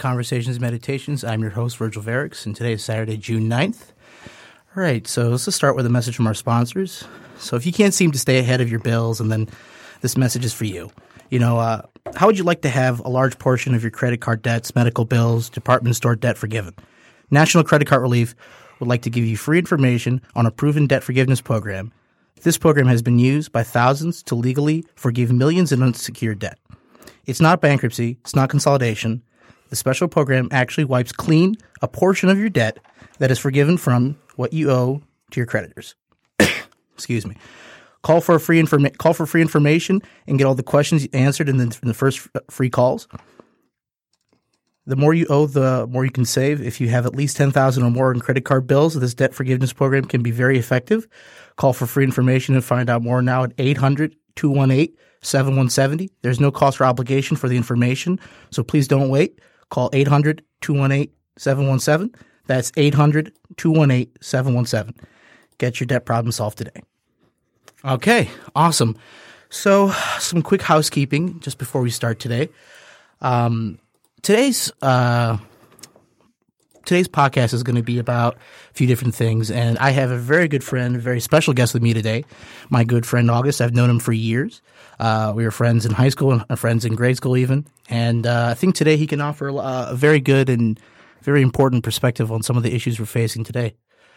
Conversations and Meditations. I'm your host, Virgil Verix, and today is Saturday, June 9th. All right, so let's just start with a message from our sponsors. So if you can't seem to stay ahead of your bills, and then this message is for you. You know, uh, how would you like to have a large portion of your credit card debts, medical bills, department store debt forgiven? National Credit Card Relief would like to give you free information on a proven debt forgiveness program. This program has been used by thousands to legally forgive millions in unsecured debt. It's not bankruptcy, it's not consolidation. The special program actually wipes clean a portion of your debt that is forgiven from what you owe to your creditors. Excuse me. Call for free informa- call for free information and get all the questions answered in the, in the first uh, free calls. The more you owe, the more you can save. If you have at least 10,000 or more in credit card bills, this debt forgiveness program can be very effective. Call for free information and find out more now at 800 218 7170. There's no cost or obligation for the information, so please don't wait. Call 800 218 717. That's 800 218 717. Get your debt problem solved today. Okay, awesome. So, some quick housekeeping just before we start today. Um, today's uh, today's podcast is going to be about a few different things, and I have a very good friend, a very special guest with me today. My good friend August. I've known him for years. Uh, we were friends in high school and friends in grade school, even. And uh, I think today he can offer uh, a very good and very important perspective on some of the issues we're facing today.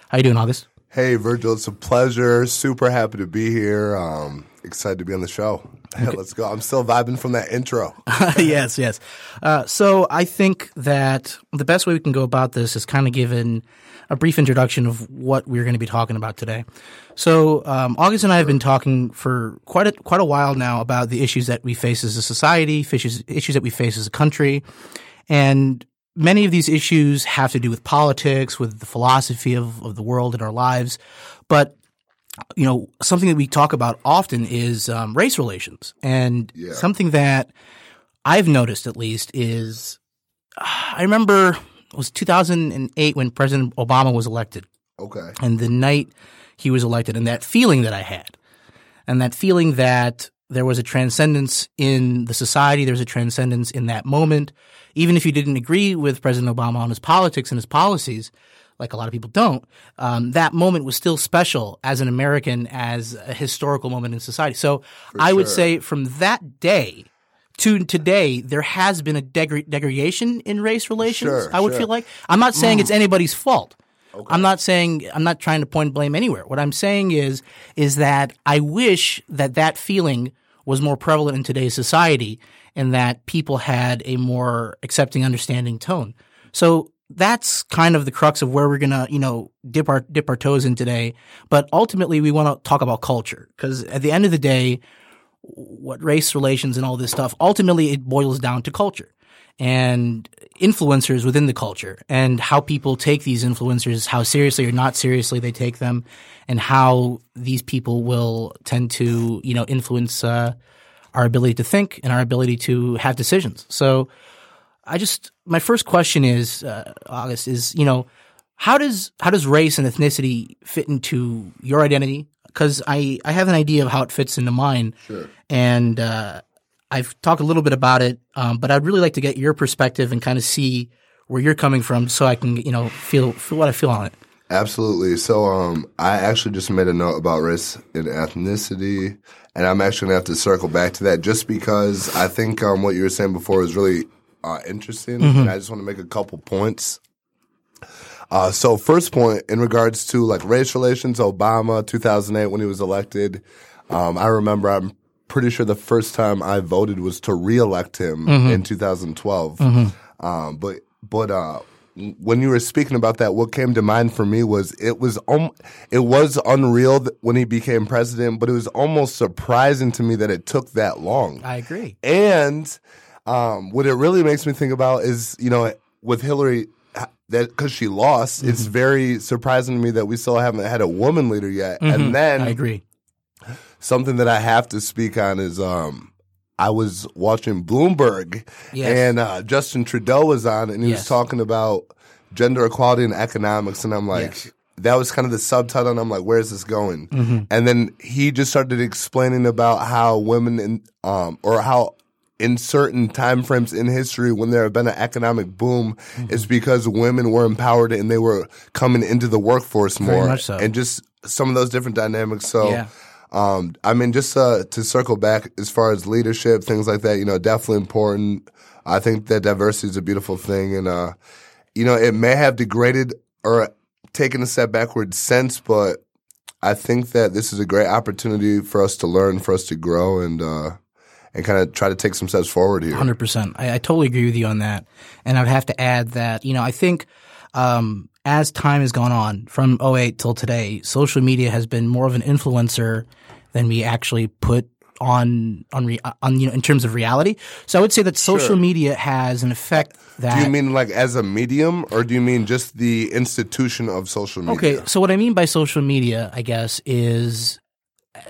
How you doing, August? Hey, Virgil, it's a pleasure. Super happy to be here. Um, excited to be on the show. Let's go. I'm still vibing from that intro. yes, yes. Uh, so I think that the best way we can go about this is kind of given a brief introduction of what we're going to be talking about today. So um, August and I have been talking for quite a quite a while now about the issues that we face as a society, issues issues that we face as a country, and many of these issues have to do with politics, with the philosophy of, of the world and our lives, but you know, something that we talk about often is um, race relations. And Yeah. something that I've noticed at least is I remember it was 2008 when President Obama was elected Okay. and the night he was elected and that feeling that I had and that feeling that there was a transcendence in the society, there was a transcendence in that moment. Even if you didn't agree with President Obama on his politics and his policies, like a lot of people don't, um, that moment was still special as an American, as a historical moment in society. So I would say from that day to today, there has been a degra- degradation in race relations. Sure, I would sure. feel like I'm not saying it's anybody's fault. I'm not saying I'm not trying to point blame anywhere. What I'm saying is is that I wish that that feeling was more prevalent in today's society and that people had a more accepting understanding tone. So that's kind of the crux of where we're to, you know, dip our dip our toes in today, but ultimately we want to talk about culture because at the end of the day what race relations and all this stuff ultimately it boils down to culture and influencers within the culture and how people take these influencers, how seriously or not seriously they take them, and how these people will tend to, you know, influence uh, our ability to think and our ability to have decisions. So, I just my first question is, uh, August, is you know, how does how does race and ethnicity fit into your identity? Because I I have an idea of how it fits into mine, Sure. and uh, I've talked a little bit about it, um, but I'd really like to get your perspective and kind of see where you're coming from, so I can you know feel feel what I feel on it. Absolutely. So, um, I actually just made a note about race and ethnicity, and I'm actually gonna have to circle back to that just because I think um, what you were saying before is really uh, interesting, and I just want to make a couple points. Uh, so, first point in regards to like race relations, Obama, 2008 when he was elected, um, I remember I'm pretty sure the first time I voted was to reelect him in 2012. Um, but but uh, when you were speaking about that, what came to mind for me was it was um, it was unreal that when he became president, but it was almost surprising to me that it took that long. I agree. And um, what it really makes me think about is, you know, with Hillary, that because she lost, Mm-hmm. it's very surprising to me that we still haven't had a woman leader yet. And then Mm-hmm. I agree. something that I have to speak on is um, I was watching Bloomberg Yes. and uh, Justin Trudeau was on and he Yes. was talking about gender equality and economics, and I'm like. Yes. That was kind of the subtitle, and I'm like, "Where's this going?" Mm-hmm. And then he just started explaining about how women, in, um, or how in certain time frames in history when there have been an economic boom, Mm-hmm. it's because women were empowered and they were coming into the workforce more, much so. and just some of those different dynamics. So, Yeah. um, I mean, just uh, to circle back as far as leadership, things like that, you know, definitely important. I think that diversity is a beautiful thing, and uh, you know, it may have degraded or taken a step backward since, but I think that this is a great opportunity for us to learn, for us to grow, and uh, and kind of try to take some steps forward here. Hundred percent. I, I totally agree with you on that. And I'd have to add that you know I think um, as time has gone on from 08 till today, social media has been more of an influencer than we actually put on on re, on you know in terms of reality. So I would say that social Sure. media has an effect that Do you mean like as a medium, or do you mean just the institution of social media? Okay, so what I mean by social media, I guess, is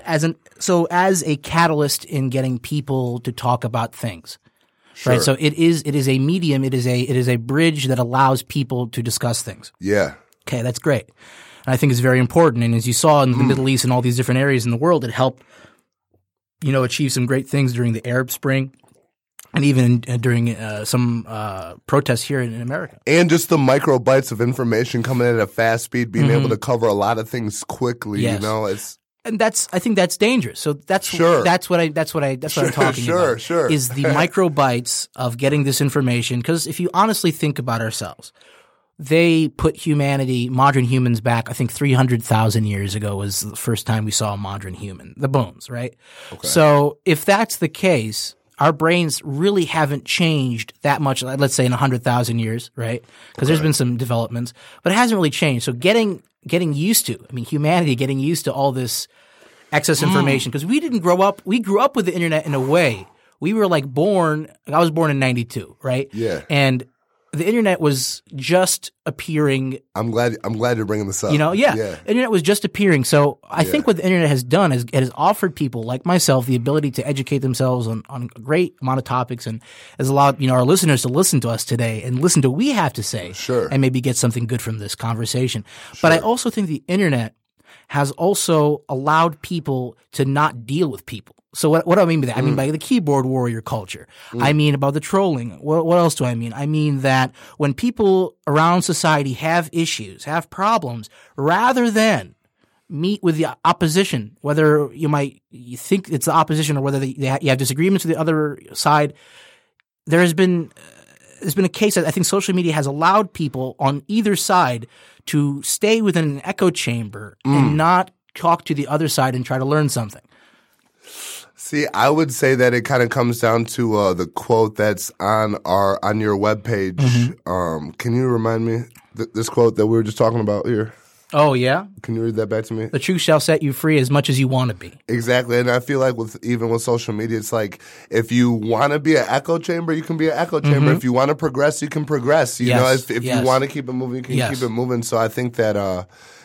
as an so as a catalyst in getting people to talk about things. Right. So it is it is a medium, it is a it is a bridge that allows people to discuss things. Yeah, Okay, that's great. And I think it's very important. And as you saw in the Middle East and all these different areas in the world, it helped, you know, achieve some great things during the Arab Spring and even uh, during uh, some uh, protests here in, America. and just the micro bites of information coming in at a fast speed, being able to cover a lot of things quickly. Mm-hmm. Yes. You know, it's and that's I think that's dangerous. So that's Sure. that's what I that's what I that's what I'm talking sure, about. sure. Is the micro bites of getting this information because if you honestly think about ourselves, they put humanity, modern humans back. I think three hundred thousand years ago was the first time we saw a modern human, the bones, right? Okay. So if that's the case. Our brains really haven't changed that much. Let's say in hundred thousand years, right? Because there's been some developments, but it hasn't really changed. So getting getting used to, I mean, humanity getting used to all this excess Mm. information because we didn't grow up. We grew up with the internet in a way. We were like born. I was born in '92, right? Yeah. And the internet was just appearing. I'm glad I'm glad you're bringing this up. You know, yeah, yeah. internet was just appearing. So I think what the internet has done is it has offered people like myself the ability to educate themselves on, on a great amount of topics and has allowed you know our listeners to listen to us today and listen to what we have to say, Sure. and maybe get something good from this conversation. But I also think the internet has also allowed people to not deal with people. So what, what do I mean by that? I Mm. mean by the keyboard warrior culture. I mean about the trolling. What, what else do I mean? I mean that when people around society have issues, have problems, rather than meet with the opposition, whether you might you think it's the opposition or whether they, they ha- you have disagreements with the other side, there has been there's been a case that I think social media has allowed people on either side to stay within an echo chamber Mm. and not talk to the other side and try to learn something. See, I would say that it kind of comes down to uh, the quote that's on our on your webpage. Mm-hmm. Um, can you remind me th- this quote that we were just talking about here? Oh yeah, Can you read that back to me? the truth shall set you free as much as you want to be. Exactly, and I feel like with even with social media, it's like if you want to be an echo chamber, you can be an echo chamber. If you want to progress, you can progress. You Mm-hmm. Yes, know, if, if yes. you want to keep it moving, you can Yes. keep it moving. So I think that uh,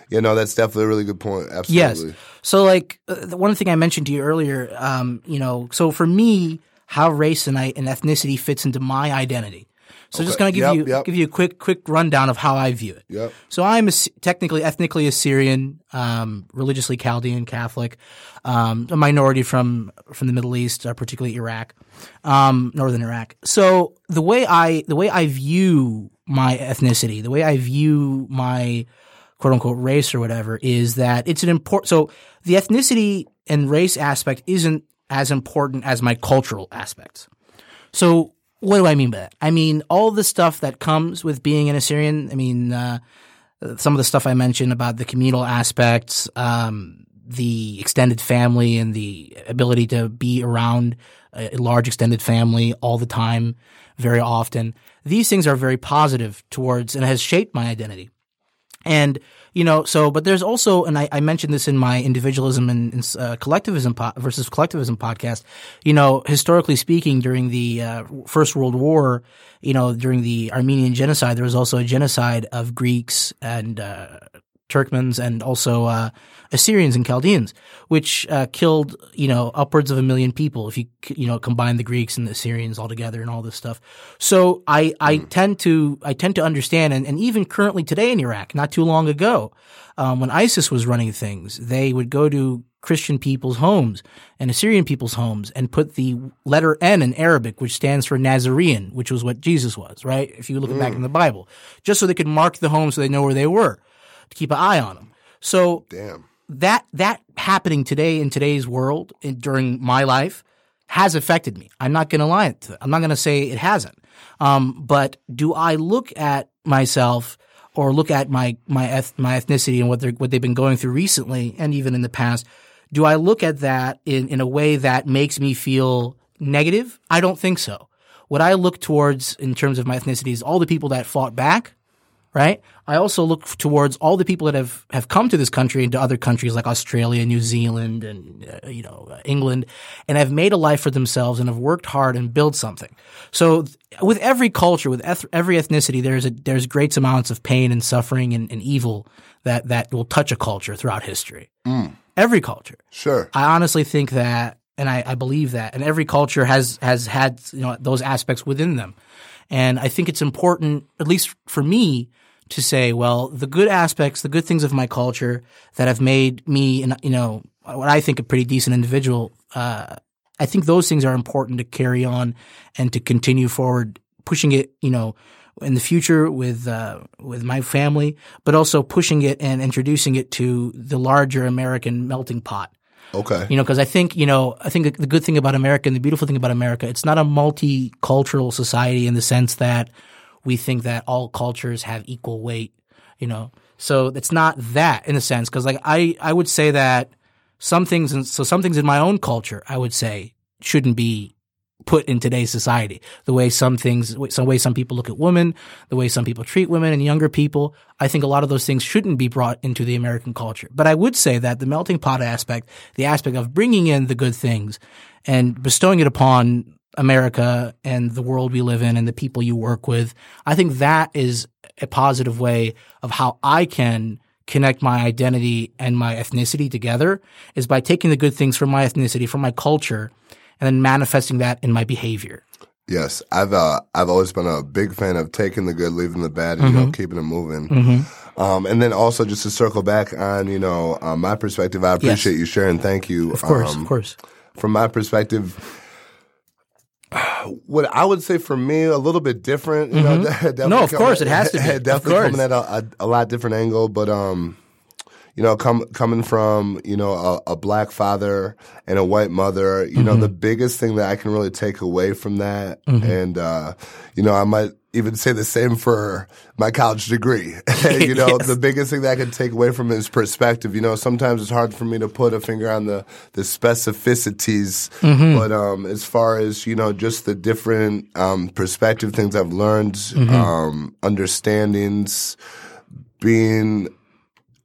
you no, that's definitely a really good point. Absolutely. Yes. So, like, uh, the one thing I mentioned to you earlier, um, you know, so for me, how race and, I, and ethnicity fits into my identity. So just going to give Yep, you yep. give you a quick quick rundown of how I view it. Yep. So I'm a, technically ethnically Assyrian, um, religiously Chaldean Catholic, um, a minority from from the Middle East, uh, particularly Iraq, um, northern Iraq. So the way I the way I view my ethnicity, the way I view my quote unquote race or whatever is that it's an important. So the ethnicity and race aspect isn't as important as my cultural aspects. So what do I mean by that? I mean all the stuff that comes with being an Assyrian. I mean uh, some of the stuff I mentioned about the communal aspects, um, the extended family, and the ability to be around a large extended family all the time, very often. These things are very positive towards and has shaped my identity. And you know, so but there's also, and I, I mentioned this in my individualism and, and uh, collectivism po- versus collectivism podcast. You know, historically speaking, during the uh, First World War, you know, during the Armenian genocide, there was also a genocide of Greeks and uh, Turkmens and also uh, Assyrians and Chaldeans, which uh, killed you know upwards of a million people if you you know combine the Greeks and the Assyrians all together and all this stuff. So I I tend to I tend to understand and, and even currently today in Iraq, not too long ago, um, when ISIS was running things, they would go to Christian people's homes and Assyrian people's homes and put the letter N in Arabic, which stands for Nazarene, which was what Jesus was, right? If you look back in the Bible, just so they could mark the home so they know where they were to keep an eye on them. So Damn. that that happening today in today's world in, during my life has affected me. I'm not going to lie. To, I'm not going to say it hasn't. Um, but do I look at myself or look at my my eth- my ethnicity and what they what they've been going through recently and even in the past? Do I look at that in in a way that makes me feel negative? I don't think so. What I look towards in terms of my ethnicity is all the people that fought back right? I also look towards all the people that have, have come to this country and to other countries like Australia, New Zealand, and uh, you know uh, England, and have made a life for themselves and have worked hard and built something. So, th- with every culture, with eth- every ethnicity, there's a there's great amounts of pain and suffering and, and evil that that will touch a culture throughout history. Every culture. Sure. I honestly think that, and I, I believe that, and every culture has has had you know those aspects within them, and I think it's important, at least for me, to say, well, the good aspects, the good things of my culture that have made me, you know, what I think a pretty decent individual. Uh, I think those things are important to carry on and to continue forward, pushing it, you know, in the future with uh, with my family, but also pushing it and introducing it to the larger American melting pot. Okay. You know, because I think you know, I think the good thing about America and the beautiful thing about America, it's not a multicultural society in the sense that we think that all cultures have equal weight. You know, so it's not that in a sense. Because like I, I would say that some things, in, so some things in my own culture, I would say shouldn't be put in today's society. The way some things, some way some people look at women, the way some people treat women and younger people. I think a lot of those things shouldn't be brought into the American culture. But I would say that the melting pot aspect, the aspect of bringing in the good things and bestowing it upon America and the world we live in and the people you work with, I think that is a positive way of how I can connect my identity and my ethnicity together is by taking the good things from my ethnicity, from my culture, and then manifesting that in my behavior. Yes, I've uh, I've always been a big fan of taking the good, leaving the bad, and you Mm-hmm. know, keeping it moving. Um, and then also just to circle back on, you know, um, my perspective. I appreciate you sharing. Thank you. Of course, Um, of course. From my perspective, what I would say for me a little bit different. You know, Mm-hmm. No, of course, it has to be. Of Definitely course. coming at a, a, a lot different angle, but um, you know, come coming from you know a, a black father and a white mother. You know, Mm-hmm. the biggest thing that I can really take away from that, and uh, you know, I might even say the same for my college degree. you know, Yes. the biggest thing that I can take away from it is perspective. You know, sometimes it's hard for me to put a finger on the the specificities, Mm-hmm. but um, as far as you know, just the different um, perspective things I've learned, Mm-hmm. um, understandings, being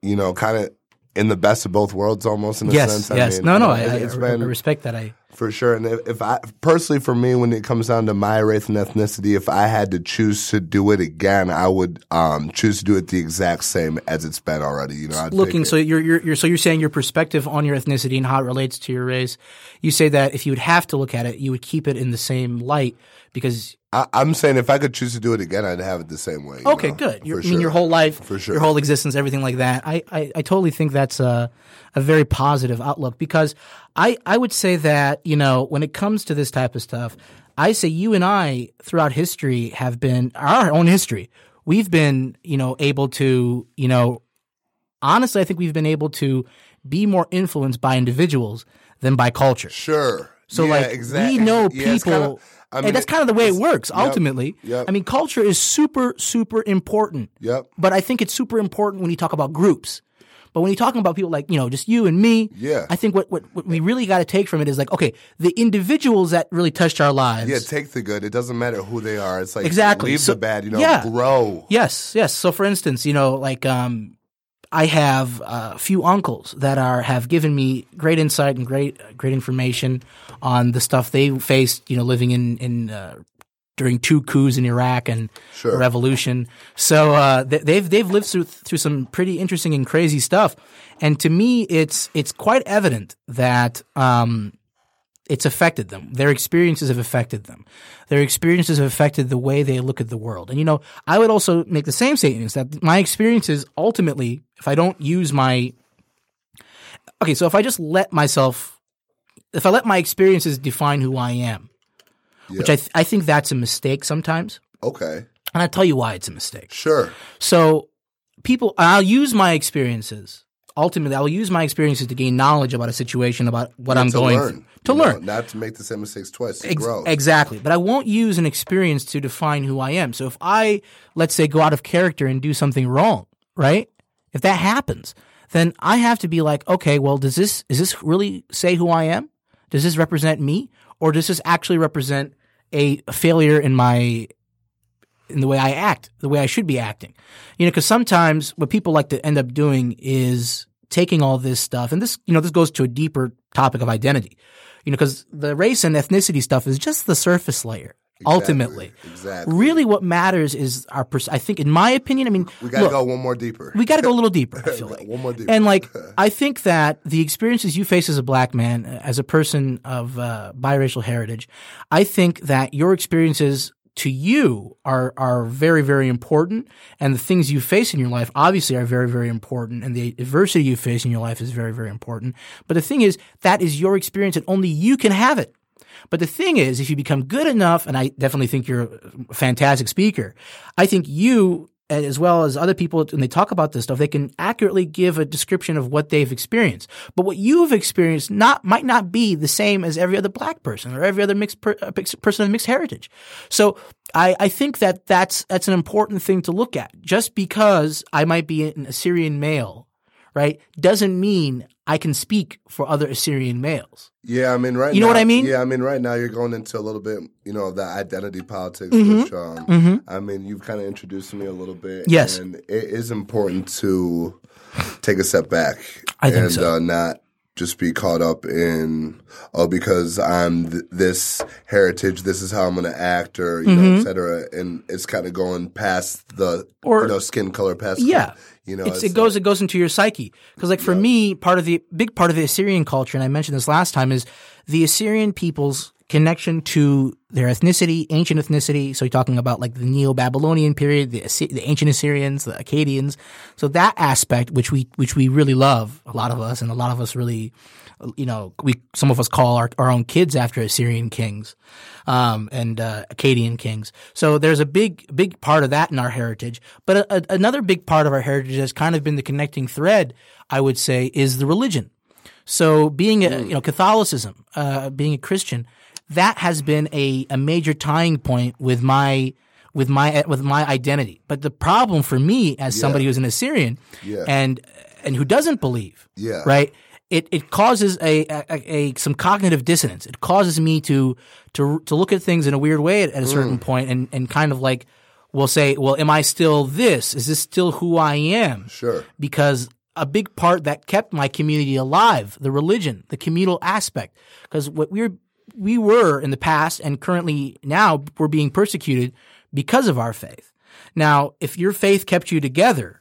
you know, kind of in the best of both worlds, almost in a Yes, sense. yes. I mean, no, no, I, I, it's I been- respect that. I for sure. And if, if I personally, for me, when it comes down to my race and ethnicity, if I had to choose to do it again, I would um, choose to do it the exact same as it's been already. You know, I'd looking. So you're, you're you're so you're saying your perspective on your ethnicity and how it relates to your race. You say that if you would have to look at it, you would keep it in the same light because I, I'm saying if I could choose to do it again, I'd have it the same way. Okay, know, good. For I mean, your whole life, For sure. your whole existence, everything like that. I, I, I totally think that's a, a very positive outlook because I, I would say that, you know, when it comes to this type of stuff, I say you and I throughout history have been, our own history, we've been, you know, able to, you know, honestly, I think we've been able to be more influenced by individuals than by culture. Sure. So Yeah, like exact- we know people, kinda- I and that's kind of the way it works. yep, ultimately, yep. I mean, culture is super, super important. Yep. But I think it's super important when you talk about groups. But when you're talking about people like you know just you and me, Yeah. I think what what, what we really got to take from it is like okay, the individuals that really touched our lives. Yeah, take the good. It doesn't matter who they are. It's like Exactly. leave So- the bad. You know, yeah. grow. Yes, yes. So for instance, you know, like um, I have a few uncles that are have given me great insight and great great information on the stuff they faced. You know, living in in uh, during two coups in Iraq and Sure. the revolution. So uh, they- they've they've lived through through some pretty interesting and crazy stuff. And to me, it's it's quite evident that um, it's affected them. Their experiences have affected them. Their experiences have affected the way they look at the world. And you know, I would also make the same statement is that my experiences ultimately, if I don't use my okay, so if I just let myself, if I let my experiences define who I am, which I th- I think that's a mistake sometimes, Okay. and I'll tell you why it's a mistake. Sure. So people, I'll use my experiences. Ultimately, I'll use my experiences to gain knowledge about a situation, about what I'm going through, to you know, learn. not to make the same mistakes twice. To Ex- grow. Exactly. But I won't use an experience to define who I am. So if I, let's say, go out of character and do something wrong, right? If that happens, then I have to be like, okay, well, does this, is this really say who I am? Does this represent me? Or does this actually represent a failure in my, in the way I act, the way I should be acting? You know, because sometimes what people like to end up doing is taking all this stuff, and this, you know, this goes to a deeper topic of identity. You know, because the race and ethnicity stuff is just the surface layer. Ultimately, Exactly. really, what matters is our. Pers- I think, in my opinion, I mean, We got to go one more deeper. we got to go a little deeper. I feel like One more deeper. and like I think that the experiences you face as a black man, as a person of uh, biracial heritage, I think that your experiences to you are are very very important, and the things you face in your life obviously are very very important, and the adversity you face in your life is very very important. But the thing is, that is your experience, and only you can have it. But the thing is, if you become good enough, and I definitely think you're a fantastic speaker, I think you, as well as other people, when they talk about this stuff, they can accurately give a description of what they've experienced. But what you've experienced not might not be the same as every other black person or every other mixed per, uh, person of mixed heritage. So I, I think that that's that's an important thing to look at. Just because I might be an Assyrian male, right, doesn't mean I can speak for other Assyrian males. Yeah, I mean, right. You know now, what I mean? Yeah, I mean, right now you're going into a little bit, you know, the identity politics, Mm-hmm. which, um, I mean, you've kind of introduced me a little bit. Yes. and it is important to take a step back I think and so. uh, not just be caught up in oh because I'm th- this heritage, this is how I'm going to act, or you know, etc. And it's kind of going past the Mm-hmm. Or- you know skin color, past Yeah. you know, it goes it goes into your psyche because like for me part of the big part of the assyrian culture and i mentioned this last time is the assyrian people's connection to their ethnicity ancient ethnicity so you're talking about like the neo-babylonian period the, the ancient assyrians the akkadians so that aspect which we which we really love a lot of us and a lot of us really you know we some of us call our, our own kids after assyrian kings um, and uh, Akkadian kings. So there's a big, big part of that in our heritage. But a, a, another big part of our heritage has kind of been the connecting thread, I would say, is the religion. So being a, you know, Catholicism, uh, being a Christian, that has been a, a major tying point with my, with my, with my identity. But the problem for me as somebody who's an Assyrian Yeah. and, and who doesn't believe, Yeah. right? It, it causes a, a, a some cognitive dissonance. It causes me to to to look at things in a weird way at, at a certain mm. point and, and kind of like will say, well, am I still this? Is this still who I am? Sure. Because a big part that kept my community alive, the religion, the communal aspect, because what we're we were in the past and currently now we're being persecuted because of our faith. Now, if your faith kept you together,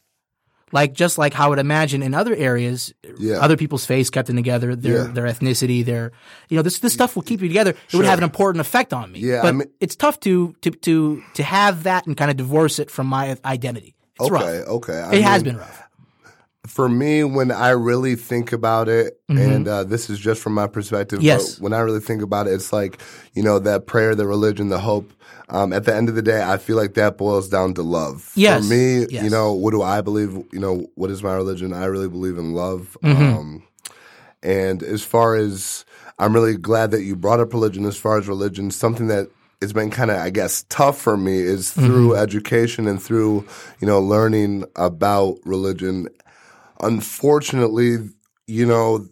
Like just like how I would imagine in other areas, Yeah. other people's faiths kept them together, their Yeah. their ethnicity, their you know this this stuff will keep you together. It would have an important effect on me. Yeah, I but mean- it's tough to to to to have that and kind of divorce it from my identity. It's okay, rough. okay. I It has been rough. For me when I really think about it, and uh, this is just from my perspective. Mm-hmm. Yes. But when I really think about it, it's like you know that prayer, the religion, the hope. Um, at the end of the day, I feel like that boils down to love. Yes, For me, yes. you know, what do I believe? You know, what is my religion? I really believe in love. Mm-hmm. Um, and as far as I'm really glad that you brought up religion. As far as religion, something that has been kind of, I guess, tough for me is through Mm-hmm. education and through you know learning about religion unfortunately, you know,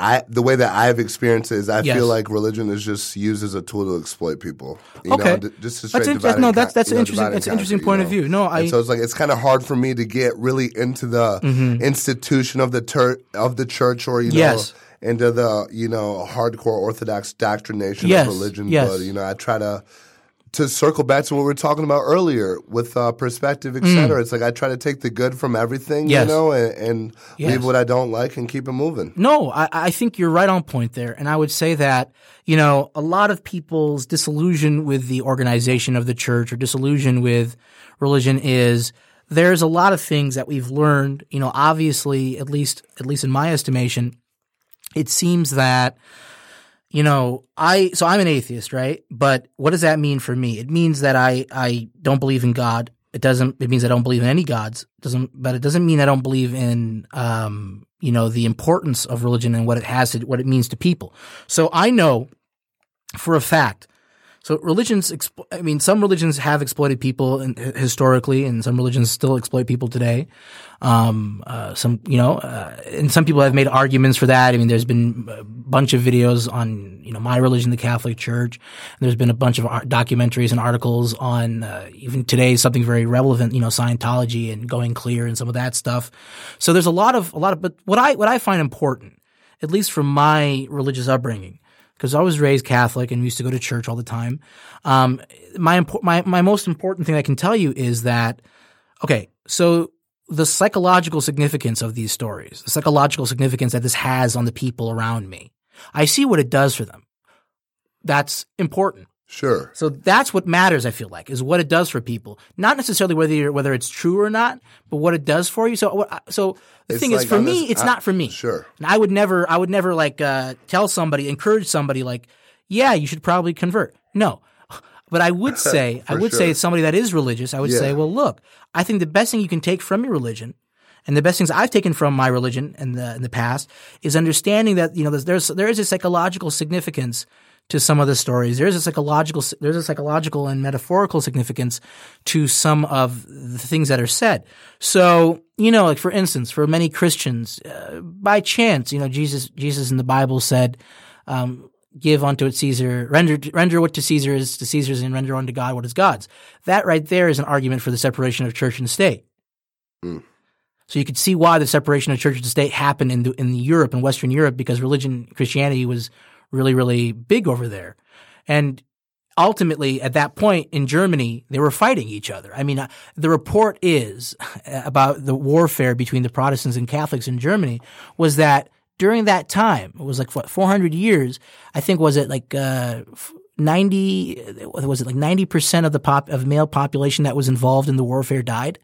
I the way that I've experienced it is I Yes. feel like religion is just used as a tool to exploit people. You Okay. know, d- just to straight That's in- no, that's- that's an interesting- that's an interesting point you of view. No, And I- so it's like it's kind of hard for me to get really into the mm-hmm. institution of the tur- of the church or you know Yes. into the you know hardcore orthodox doctrination Yes, of religion. yes. But you know, I try to to circle back to what we were talking about earlier with uh, perspective, et cetera. It's like I try to take the good from everything, Mm. Yes. you know, and, and Yes. leave what I don't like and keep it moving. No, I, I think you're right on point there. And I would say that, you know, a lot of people's disillusion with the organization of the church or disillusion with religion is there's a lot of things that we've learned, you know, obviously, at least, at least in my estimation, it seems that you know, I so I'm an atheist, right? But what does that mean for me? It means that I I don't believe in God. It doesn't. It means I don't believe in any gods. It doesn't. But it doesn't mean I don't believe in um you know the importance of religion and what it has to what it means to people. So I know for a fact. So religions, I mean, some religions have exploited people in, historically, and some religions still exploit people today. Um, uh, some, you know, uh, and some people have made arguments for that. I mean, there's been a bunch of videos on, you know, my religion, the Catholic Church. There's been a bunch of art- documentaries and articles on, uh, even today, something very relevant, you know, Scientology and going clear and some of that stuff. So there's a lot of, a lot of, but what I, what I find important, at least from my religious upbringing, because I was raised Catholic and used to go to church all the time. Um, my, my, my most important thing I can tell you is that, okay, so the psychological significance of these stories, the psychological significance that this has on the people around me, I see what it does for them. That's important. Sure. So that's what matters. I feel like is what it does for people, not necessarily whether you're, whether it's true or not, but what it does for you. So, so the It's thing like is, for me, this- it's I- not for me. Sure. And I would never, I would never like uh, tell somebody, encourage somebody, like, yeah, you should probably convert. No, but I would say, I would sure. say, somebody that is religious, I would say, well, look, I think the best thing you can take from your religion. And the best things I've taken from my religion in the in the past is understanding that you know there's, there's there is a psychological significance to some of the stories. There's a psychological there's a psychological and metaphorical significance to some of the things that are said. So you know, like for instance, for many Christians, uh, by chance, you know, Jesus Jesus in the Bible said. Um, Give unto it Caesar, render render what to Caesar is to Caesar's, and render unto God what is God's. That right there is an argument for the separation of church and state. So you could see why the separation of church and state happened in the, in Europe and Western Europe because religion, Christianity was really, really big over there. And ultimately, at that point in Germany, they were fighting each other. I mean, uh, the report is about the warfare between the Protestants and Catholics in Germany was that during that time, it was like what, 400 years, I think was it like, uh, 90, was it like 90% of the pop, of male population that was involved in the warfare died?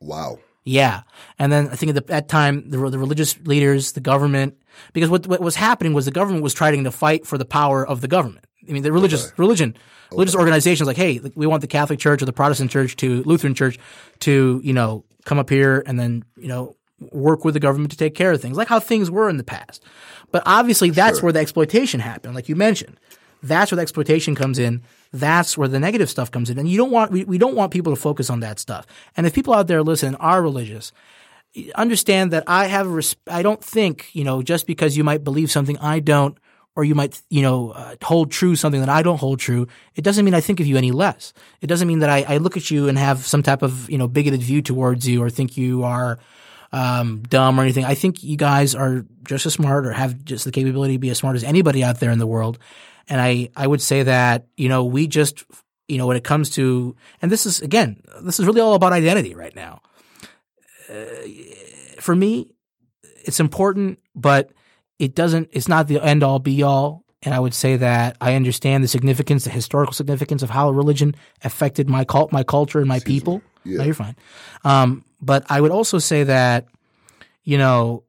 Wow. Yeah, and then I think at that time the, the religious leaders, the government, because what what was happening was the government was trying to fight for the power of the government. I mean, the religious religion, religious organizations like, hey, we want the Catholic Church or the Protestant Church to Lutheran Church to you know come up here and then you know work with the government to take care of things, like how things were in the past. But obviously, that's where the exploitation happened, like you mentioned. That's where the exploitation comes in. That's where the negative stuff comes in. And you don't want, we, we don't want people to focus on that stuff. And if people out there listen are religious, understand that I have res- I don't think, you know, just because you might believe something I don't, or you might, you know, uh, hold true something that I don't hold true, it doesn't mean I think of you any less. It doesn't mean that I, I look at you and have some type of, you know, bigoted view towards you or think you are, um, dumb or anything. I think you guys are just as smart or have just the capability to be as smart as anybody out there in the world. And I, I would say that, you know, we just, you know, when it comes to, and this is, again, this is really all about identity right now. for me, it's important, but it doesn't. It's not the end all be all. And I would say that I understand the significance, the historical significance of how religion affected my cult, my culture, and my people. Yeah. No, you're fine. Um, but I would also say that, you know,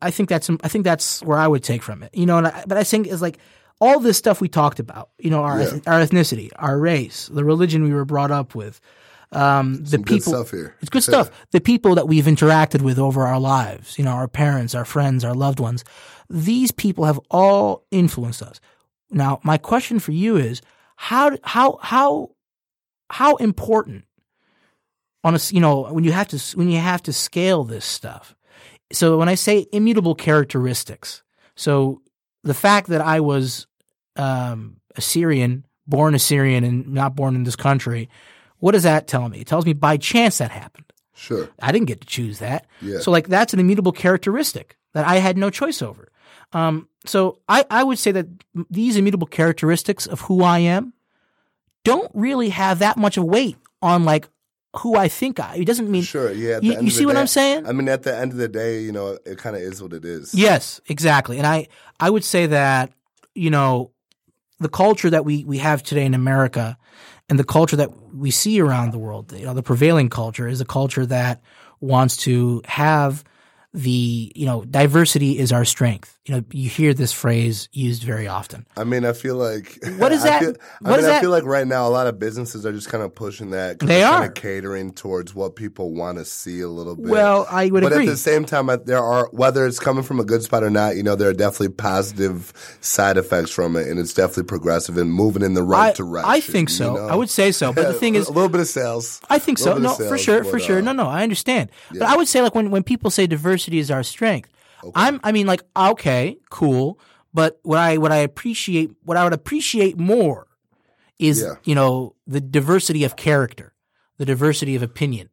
I think that's I think that's where I would take from it. You know, and I, but I think it's like all this stuff we talked about. You know, our Yeah. our ethnicity, our race, the religion we were brought up with, um, the Some good people. stuff here. It's good stuff. The people that we've interacted with over our lives, you know, our parents, our friends, our loved ones, these people have all influenced us. Now, my question for you is how how how how important on a you know when you have to when you have to scale this stuff. So when I say immutable characteristics, so the fact that I was um, Syrian, born a Syrian and not born in this country, what does that tell me? It tells me by chance that happened. Sure. I didn't get to choose that. Yeah. So like that's an immutable characteristic that I had no choice over. Um, so I, I would say that these immutable characteristics of who I am don't really have that much of weight on like who I think I. It doesn't mean Sure. Yeah. You- you see what day- I'm saying? I mean, at the end of the day, you know, it kind of is what it is. Yes, exactly. And I, I would say that, you know, the culture that we, we have today in America and the culture that we see around the world, you know, the prevailing culture is a culture that wants to have the, you know, diversity is our strength. You know, you hear this phrase used very often. I mean, I feel like What is I that- Feel, I mean, is I feel like right now a lot of businesses are just kind of pushing that They kind of catering towards what people want to see a little bit. Well, I would agree but agree. at the same time, there are whether it's coming from a good spot or not. You know, there are definitely positive side effects from it, and it's definitely progressive and moving in the right I, direction. I think you so. know? I would say so. But the thing is, a little bit of sales. I think so. No, for sure, for sure. uh, No, no, I understand. But I would say like when, when people say diversity is our strength, I'm I mean like okay, cool. But what I what I appreciate what I would appreciate more is Yeah. you know the diversity of character, the diversity of opinion.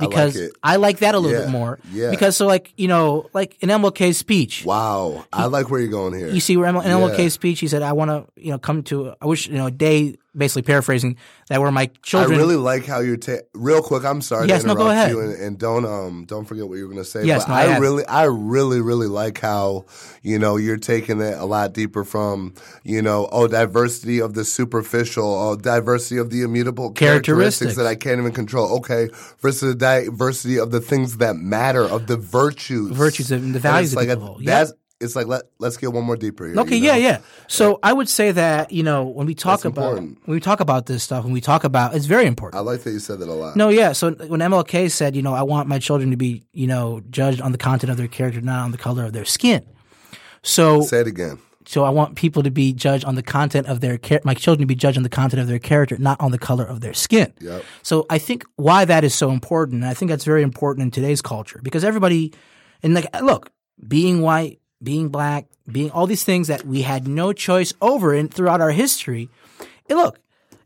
like Because it. I like that a little Yeah, bit more. yeah. Because so like you know like in MLK's speech, Wow, I like where you're going here. you see where ML, in Yeah. MLK's speech he said I want to you know come to I wish you know a day basically paraphrasing that were my children. I really like how you're ta- real quick. I'm sorry Yes, to no, go ahead. you, and, and don't um don't forget what you were going to say. Yes, but no, I I really, I really, really like how you know you're taking it a lot deeper from you know oh diversity of the superficial, oh diversity of the immutable Characteristics. characteristics that I can't even control. Okay, versus the diversity of the things that matter, of the virtues, Virtues and the values that like people a-. That's it's like let let's get one more deeper here. Okay, you yeah, know? yeah. So I would say that you know when we talk That's about important. when we talk about this stuff, when we talk about it's very important. I like that you said that a lot. No, yeah. So when MLK said, you know, I want my children to be, you know, judged on the content of their character, not on the color of their skin. So, Say it again. so I want people to be judged on the content of their char- my children to be judged on the content of their character, not on the color of their skin. Yep. So I think why that is so important, and I think that's very important in today's culture because everybody, and like, look, being white, being black, being all these things that we had no choice over in throughout our history. And look,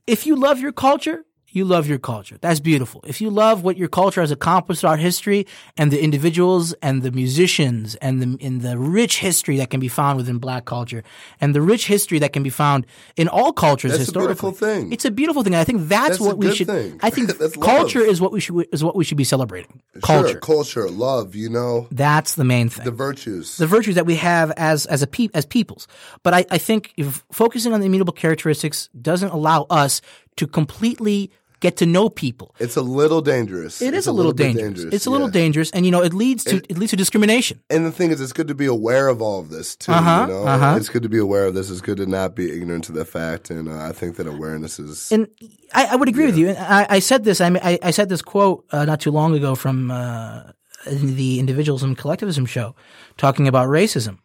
if you love your culture, you love your culture. That's beautiful. If you love what your culture has accomplished throughout history and the individuals and the musicians and the, in the rich history that can be found within black culture and the rich history that can be found in all cultures That's a beautiful thing. It's a beautiful thing. I think that's, That's what we should, thing. I think That's love. culture is what we should, is what we should be celebrating. Culture. Sure, culture, love. You know That's the main thing the virtues. the virtues that we have as as a pe- as peoples. But I, I think if focusing on the immutable characteristics doesn't allow us to completely get to know people. It's a little dangerous. It is It's a little, bit dangerous. It's a little yeah. dangerous, and you know it leads to it, leads to discrimination. And the thing is, it's good to be aware of all of this too. Uh-huh, you know, uh-huh. it's good to be aware of this. It's good to not be ignorant to the fact, and uh, I think that awareness is. And I, I would agree with you. And I, I said this. I, mean, I, I said this quote uh, not too long ago from uh, the Individualism Collectivism show, talking about racism.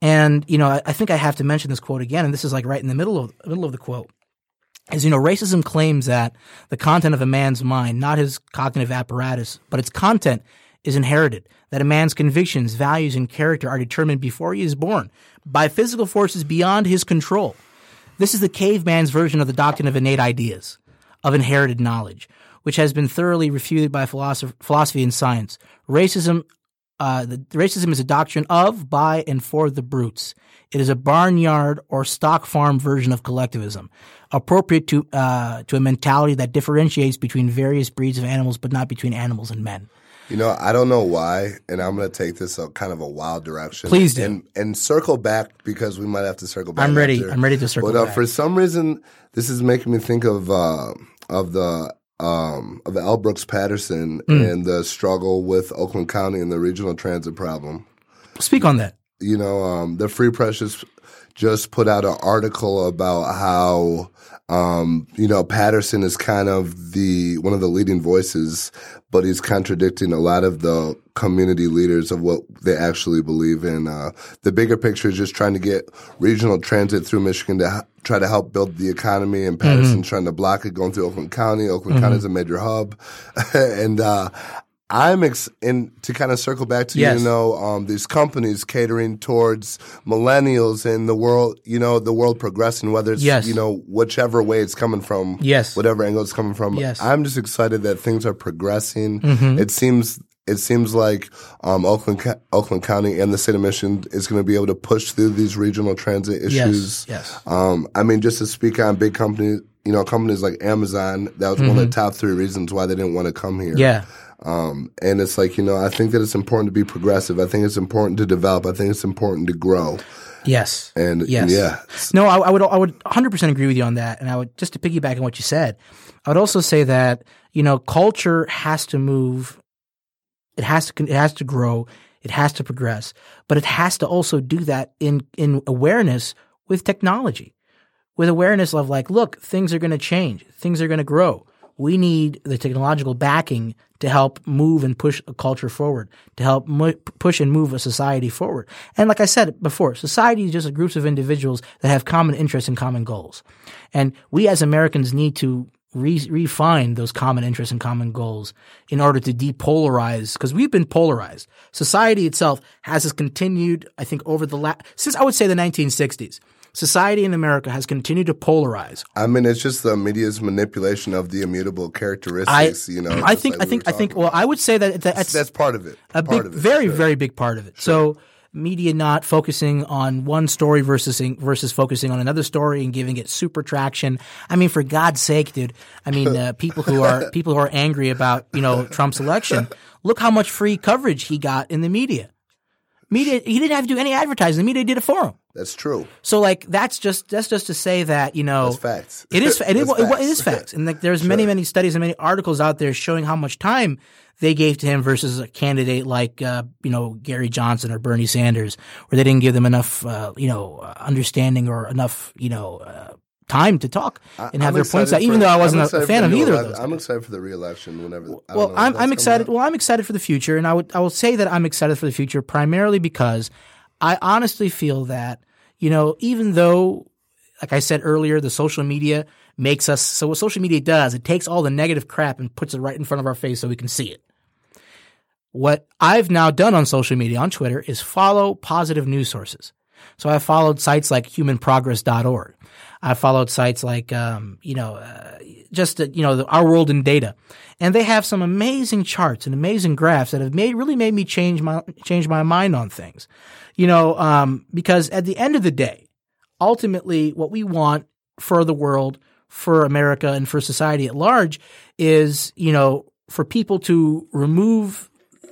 And you know, I, I think I have to mention this quote again. And this is like right in the middle of middle of the quote. Is you know, racism claims that the content of a man's mind, not his cognitive apparatus, but its content, is inherited. That a man's convictions, values, and character are determined before he is born by physical forces beyond his control. This is the caveman's version of the doctrine of innate ideas, of inherited knowledge, which has been thoroughly refuted by philosoph- philosophy and science. Racism, uh, the, racism is a doctrine of, by, and for the brutes. It is a barnyard or stock farm version of collectivism, appropriate to uh, to a mentality that differentiates between various breeds of animals, but not between animals and men. You know, I don't know why, and I'm going to take this a kind of a wild direction. Please do. and, and circle back because we might have to circle back. I'm ready. after. I'm ready to circle But uh, back. for some reason, this is making me think of uh, of the um, of L. Brooks Patterson Hmm. and the struggle with Oakland County and the regional transit problem. Speak on that. You know, um, the Free Press just, put out an article about how, um, you know, Patterson is kind of the one of the leading voices, but he's contradicting a lot of the community leaders of what they actually believe in. Uh, the bigger picture is just trying to get regional transit through Michigan to h- try to help build the economy, and Patterson's trying to block it going through Oakland County. Oakland County is a major hub, and uh, I'm ex- and to kind of circle back to Yes. you know um, these companies catering towards millennials and the world, you know, the world progressing, whether it's Yes. you know whichever way it's coming from, Yes. whatever angle it's coming from. Yes. I'm just excited that things are progressing. Mm-hmm. It seems. It seems like um, Oakland, Oakland County and the state of Michigan is going to be able to push through these regional transit issues. Yes. Um, I mean, just to speak on big companies, you know, companies like Amazon, that was one of the top three reasons why they didn't want to come here. Mm-hmm. Yeah. Um, and it's like, you know, I think that it's important to be progressive. I think it's important to develop. I think it's important to grow. Yes. And Yes. yeah, No, I, I would I would 100% agree with you on that. And I would just to piggyback on what you said, I would also say that, you know, culture has to move. It has to it has to grow. It has to progress, but it has to also do that in in awareness with technology, with awareness of like, look, things are going to change, things are going to grow. We need the technological backing to help move and push a culture forward, to help push and move a society forward. And like I said before, society is just groups of individuals that have common interests and common goals. And we as Americans need to re- refine those common interests and common goals in order to depolarize, because we've been polarized. Society itself has this continued, I think, over the last, since I would say the 1960s, society in America has continued to polarize. I mean, it's just the media's manipulation of the immutable characteristics. I, you know, I think, like I think, I think. Well. I would say that that's that's part of it. a part big, of it, very, sure. very big part of it. So media not focusing on one story versus versus focusing on another story and giving it super traction. I mean, for God's sake, dude. I mean, uh, people who are people who are angry about you know Trump's election. Look how much free coverage he got in the media. Media, he didn't have to do any advertising. The media did it for him. That's true. So, like, that's just that's just to say that you know That's facts. it is. It, is- That's it, facts. it is facts, and like there's many many studies and many articles out there showing how much time they gave to him versus a candidate like uh, you know Gary Johnson or Bernie Sanders, where they didn't give them enough uh, you know uh, understanding or enough you know uh, time to talk and have I'm their points out. Even though I wasn't a fan of either of those. I'm excited for the reelection whenever. I don't Well, I'm I'm excited. Well, I'm excited for the future, and I would I will say that I'm excited for the future primarily because I honestly feel that you know even though, like I said earlier, the social media makes us so what social media does it takes all the negative crap and puts it right in front of our face so we can see it. What I've now done on social media on Twitter is follow positive news sources. So I followed sites like humanprogress.org. I followed sites like, um, you know, uh, just, uh, you know, the, our world in data. And they have some amazing charts and amazing graphs that have made, really made me change my, change my mind on things. You know, um, because at the end of the day, ultimately what we want for the world, for America and for society at large is, you know, for people to remove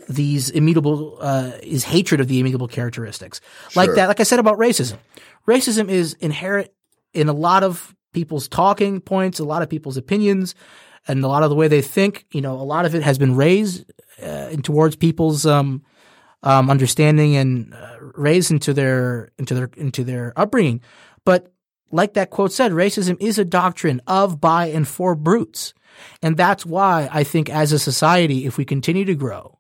these immutable uh, is hatred of the immutable characteristics like Sure. that like i said about racism racism is inherent in a lot of people's talking points a lot of people's opinions and a lot of the way they think you know a lot of it has been raised uh, towards people's um, um, understanding and uh, raised into their into their into their upbringing but like that quote said racism is a doctrine of by and for brutes and that's why i think as a society if we continue to grow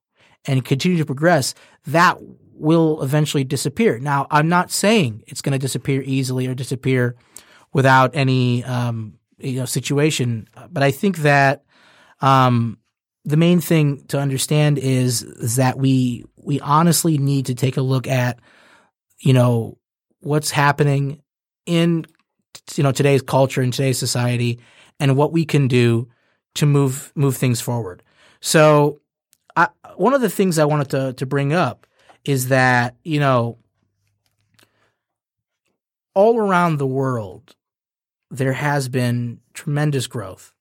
and continue to progress, that will eventually disappear. Now, I'm not saying it's going to disappear easily or disappear without any um, you know situation, but I think that um, the main thing to understand is, is that we we honestly need to take a look at you know what's happening in you know today's culture and today's society and what we can do to move move things forward. So I, one of the things I wanted to to bring up is that you know all around the world there has been tremendous growth,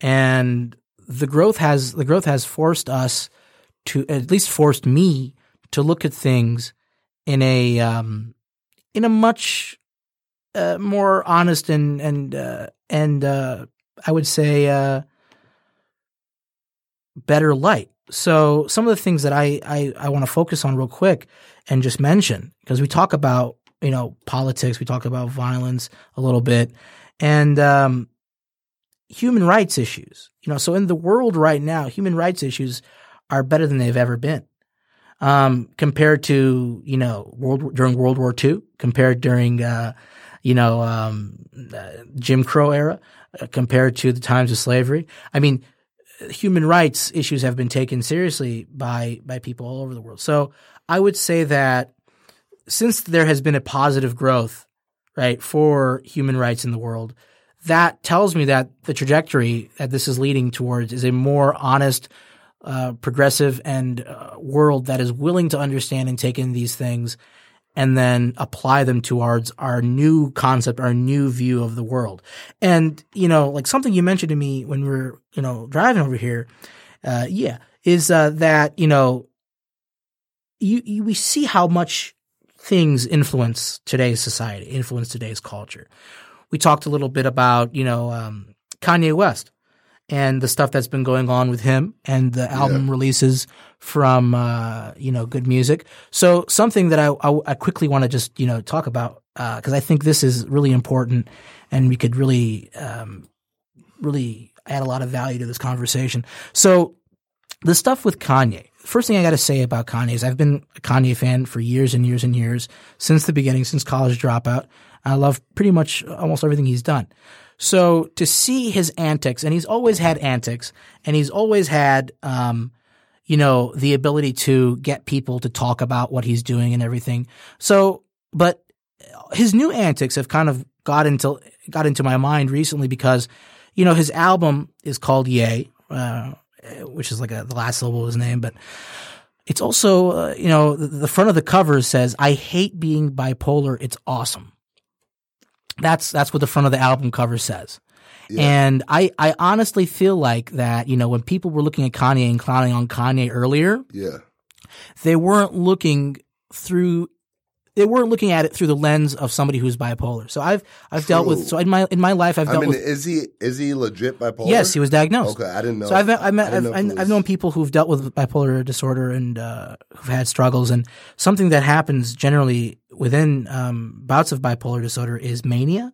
and the growth has the growth has forced us to at least forced me to look at things in a um, in a much uh, more honest and and uh, and uh, I would say uh, better light. So some of the things that I I, I want to focus on real quick and just mention because we talk about you know politics, we talk about violence a little bit, and um, human rights issues. You know, so in the world right now, human rights issues are better than they've ever been. Um, compared to you know world during World War II, compared during uh, you know um, uh, Jim Crow era, uh, compared to the times of slavery. I mean, human rights issues have been taken seriously by by people all over the world. So I would say that since there has been a positive growth, right, for human rights in the world, that tells me that the trajectory that this is leading towards is a more honest, uh, progressive, and uh, world that is willing to understand and take in these things and then apply them towards our new concept, our new view of the world. And, you know, like something you mentioned to me when we were, you know, driving over here, uh, yeah, is uh, that, you know, you, you, we see how much things influence today's society, influence today's culture. We talked a little bit about, you know, um, Kanye West and the stuff that's been going on with him and the album releases from uh, you know good music. So something that I I, I quickly want to just you know talk about because I think this is really important and we could really um, really add a lot of value to this conversation. So the stuff with Kanye. First thing I got to say about Kanye is I've been a Kanye fan for years and years and years since the beginning, since College Dropout. I love pretty much almost everything he's done. So to see his antics, and he's always had antics, and he's always had, um, you know, the ability to get people to talk about what he's doing and everything. So, but his new antics have kind of got into got into my mind recently because, you know, his album is called Ye, uh, which is like a, the last syllable of his name, but it's also, uh, you know, the, the front of the cover says, "I hate being bipolar. It's awesome." That's that's what the front of the album cover says. And I, I honestly feel like that, you know, when people were looking at Kanye and clowning on Kanye earlier, Yeah. they weren't looking through they weren't looking at it through the lens of somebody who's bipolar. So I've I've dealt with so in my in my life I've dealt I mean, with is he is he legit bipolar? Yes, he was diagnosed. Okay, I didn't know. So I've I've, met, I've, it I've, known people who've dealt with bipolar disorder and uh, who've had struggles, and something that happens generally within um, bouts of bipolar disorder is mania.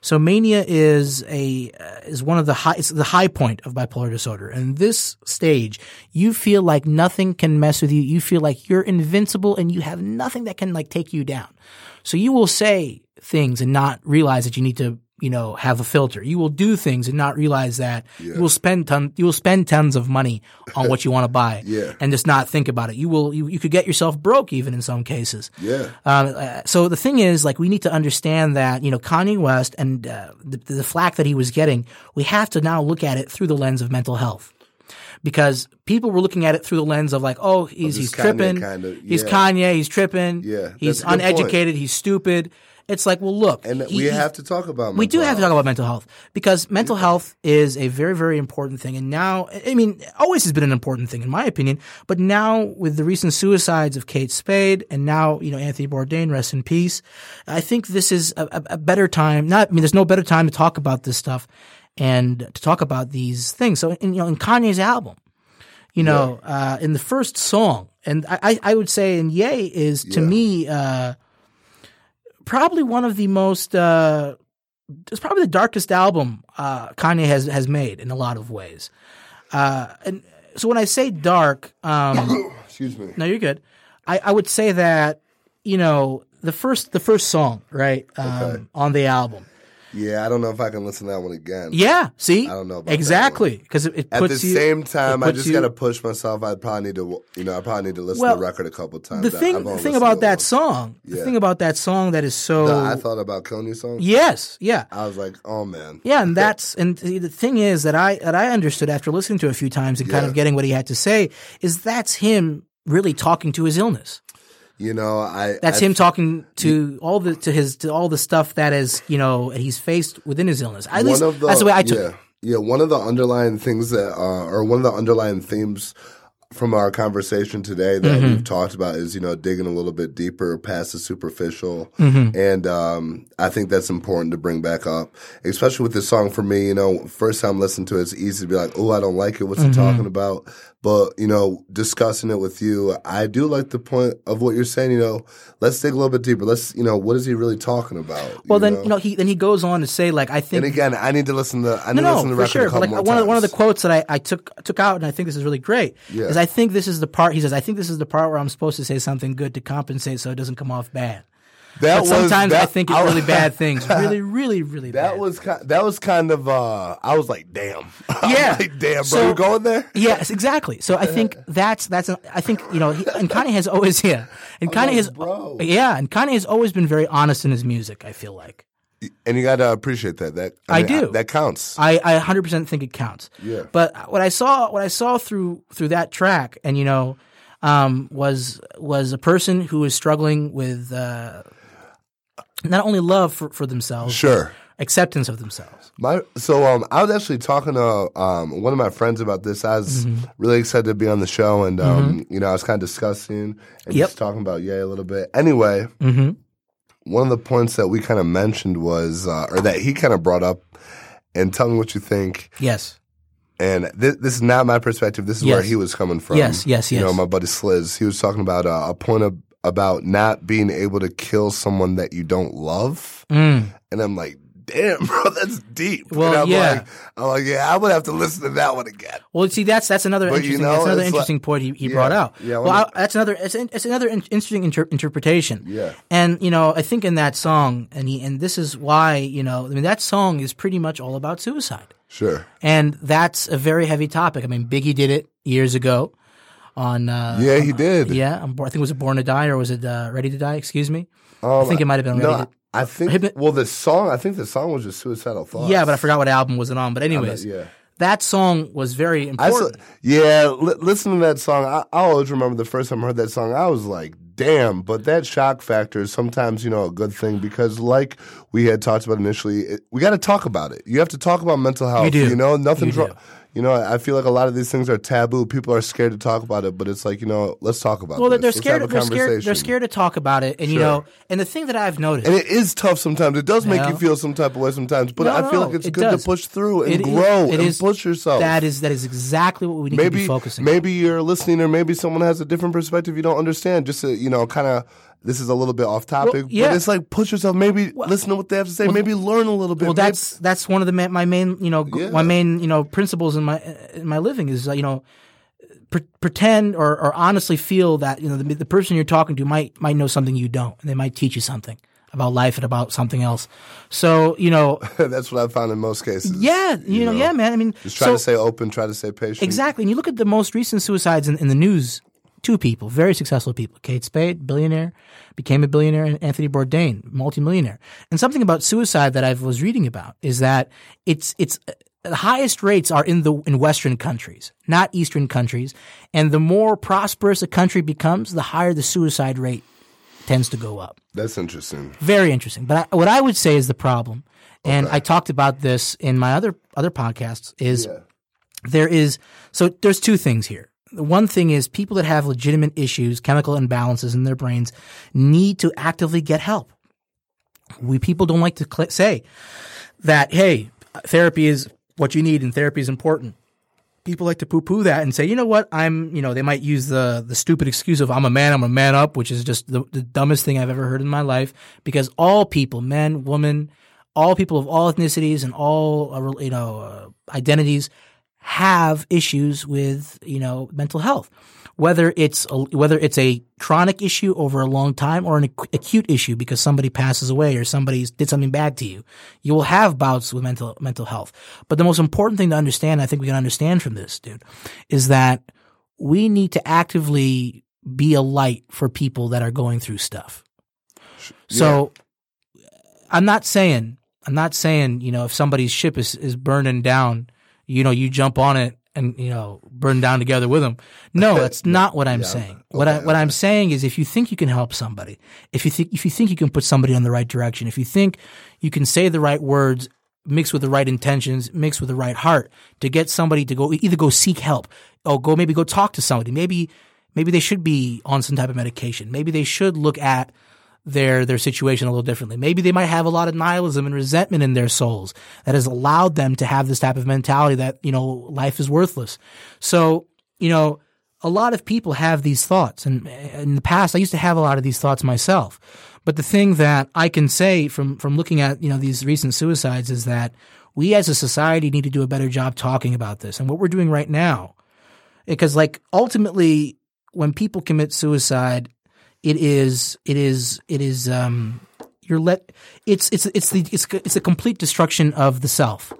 So mania is a uh, is one of the high it's the high point of bipolar disorder. And this stage, you feel like nothing can mess with you. You feel like you're invincible and you have nothing that can like take you down. So you will say things and not realize that you need to, you know, have a filter. You will do things and not realize that you will spend ton, you will spend tons of money on what you want to buy Yeah. and just not think about it. You will, you, you could get yourself broke even in some cases. Yeah. Um, uh, so the thing is, like, we need to understand that, you know, Kanye West and uh, the, the flack that he was getting, we have to now look at it through the lens of mental health. Because people were looking at it through the lens of like, oh, he's this he's Kanye tripping, kinda- he's. Kanye, he's tripping, Yeah, he's good point. uneducated, he's stupid. It's like, well, look, And he- we have to talk about. we do mental have to talk about mental health because mental health is a very, very important thing. And now, I mean, always has been an important thing in my opinion, but now with the recent suicides of Kate Spade and now, you know, Anthony Bourdain, rest in peace. I think this is a, a, a better time. Not, I mean, there's no better time to talk about this stuff and to talk about these things. So, in, you know, in Kanye's album, you know, uh, in the first song, and I, I I would say in Ye is to Yeah. me, uh, probably one of the most, uh, it's probably the darkest album uh, Kanye has has made in a lot of ways. Uh, and so when I say dark, um, Excuse me. no, you're good. I, I would say that you know the first the first song right um, Okay. on the album. Yeah, I don't know if I can listen to that one again. Yeah, see, I don't know about exactly because it, it At puts the you same time, I just you- gotta push myself. I probably need to, you know, I probably need to listen Well, to the record a couple times. the thing the thing about that song. The thing about that song that is so The I thought about killing you song. yes, yeah. I was like, oh man. Yeah, and that's and the the thing is that I that I understood after listening to it a few times and kind of getting what he had to say is that's him really talking to his illness. You know, I. That's I, him talking to all the to his to all the stuff that is you know he's faced within his illness. At least the, that's the way I took yeah, it. Yeah, one of the underlying things that, uh, or one of the underlying themes from our conversation today that mm-hmm. we've talked about is you know digging a little bit deeper past the superficial, mm-hmm. and um, I think that's important to bring back up, especially with this song. For me, you know, first time listening to it, it's easy to be like, "Oh, I don't like it. What's it mm-hmm. talking about?" But you know, discussing it with you, I do like the point of what you're saying. You know, let's dig a little bit deeper. Let's, you know, what is he really talking about? Well, then you know he then he goes on to say like I think And again, I need to listen to. I need no, to listen to the record a couple like more one of, one of the quotes that I, I took took out, and I think this is really great, Yeah. I think this is the part. He says, "I think this is the part where I'm supposed to say something good to compensate, so it doesn't come off bad." That But sometimes I think it's really bad things, really, really, really That bad. was kind, that was kind of. uh I was like, damn. Yeah. like, damn, bro, So- you going there? Yes, exactly. So I think that's that's. I think you know, he, and Kanye has always yeah, and Kanye like, has bro. yeah, and Kanye has always been very honest in his music. I feel like And you got to appreciate that. That I mean, do. that counts. I I 100 percent think it counts. Yeah. But what I saw what I saw through through that track, and you know, um, was was a person who was struggling with uh, not only love for, for themselves, sure. acceptance of themselves. My so um I was actually talking to um one of my friends about this. I was Mm-hmm. really excited to be on the show, and um you know I was kind of discussing and Yep. just talking about Ye a little bit. Anyway, Mm-hmm. One of the points that we kind of mentioned was, uh, or that he kind of brought up, and tell me what you think. Yes. And this, this is not my perspective. This is where he was coming from. Yes, yes, yes. You know, my buddy Sliz. He was talking about uh, a point of, about not being able to kill someone that you don't love. Mm. And I'm like, damn, bro, that's deep. Well, and I'm yeah. like, I'm like, yeah, I'm gonna have to listen to that one again. Well, see, that's that's another But you interesting know, that's another it's like- interesting point he, he Yeah, brought out. yeah, well, I, that's another it's, it's another in, interesting inter- interpretation. Yeah. and you know, I think in that song, and he, and this is why you know, I mean, that song is pretty much all about suicide. Sure. And that's a very heavy topic. I mean, Biggie did it years ago on. Uh, Yeah, he did. Yeah, on I think it was it Born to Die or was it uh, Ready to Die? Excuse me. Um, I think it might have been No, Ready. to, I think. Me- Well, the song. I think the song was just suicidal thoughts. yeah, but I forgot what album was it on. But anyways, yeah. that song was very I saw, important. yeah, li- listen to that song. I, I always remember the first time I heard that song. I was like, "Damn!" But that shock factor is sometimes, you know, a good thing because, like we had talked about initially, it, we got to talk about it. You have to talk about mental health. do. You know, nothing's You wrong. You know, I feel like a lot of these things are taboo. People are scared to talk about it, but it's like, you know, let's talk about. well, this. they're scared. They're scared. They're scared to talk about it. And you know, and the thing that I've noticed, And it is tough sometimes. It does make Yeah. you feel some type of way sometimes, but No, I feel like it's it good does. to push through and It grow and is- push yourself. that is that is exactly what we need to maybe be focusing. on. maybe you're listening, or maybe someone has a different perspective you don't understand. Just to, you know, kind of. This is a little bit off topic, yeah. but it's like push yourself. Maybe listen to what they have to say. maybe learn a little bit. Well, Maybe- that's that's one of the ma- my main you know Yeah. my main you know principles in my in my living is uh, you know pre- pretend or, or honestly feel that you know the, the person you're talking to might might know something you don't and they might teach you something about life and about something else. So you know that's what I found in most cases. yeah you, know, know, yeah man I mean just try so- to stay open, try to stay patient. Exactly. And you look at the most recent suicides in, in the news, two people, very successful people. Kate Spade, billionaire, became a billionaire, and Anthony Bourdain, multimillionaire. And something about suicide that I was reading about is that it's, it's, uh, the highest rates are in the in Western countries, not Eastern countries. And the more prosperous a country becomes, the higher the suicide rate tends to go up. That's interesting. Very interesting. But I, what I would say is the problem, and I talked about this in my other other podcasts, is Yeah. there is so there's two things here. One thing is people that have legitimate issues, chemical imbalances in their brains, need to actively get help. We people don't like to cl- say that hey, therapy is what you need and therapy is important. People like to poo-poo that and say, you know what, I'm, you know, they might use the the stupid excuse of I'm a man, I'm a man up, which is just the, the dumbest thing I've ever heard in my life. Because all people, men, women, all people of all ethnicities and all uh, you know uh, identities have issues with you know mental health. Whether it's a, whether it's a chronic issue over a long time or an ac- acute issue because somebody passes away or somebody did something bad to you you will have bouts with mental mental health. But the most important thing to understand i think we can understand from this dude is that we need to actively be a light for people that are going through stuff. So I'm not saying I'm not saying you know if somebody's ship is is burning down, you know you jump on it and you know burn down together with them. No, that's not what I'm saying. What I what I'm saying is if you think you can help somebody, if you think if you think you can put somebody on the right direction, if you think you can say the right words mixed with the right intentions, mixed with the right heart to get somebody to go either go seek help or go maybe go talk to somebody. Maybe maybe they should be on some type of medication. Maybe they should look at their their situation a little differently. Maybe they might have a lot of nihilism and resentment in their souls that has allowed them to have this type of mentality that, you know, life is worthless. So, you know, a lot of people have these thoughts and in the past I used to have a lot of these thoughts myself. But the thing that I can say from from looking at, you know, these recent suicides is that we as a society need to do a better job talking about this. And what we're doing right now because like ultimately when people commit suicide it is it is it is um you're let it's it's it's the it's it's a complete destruction of the self.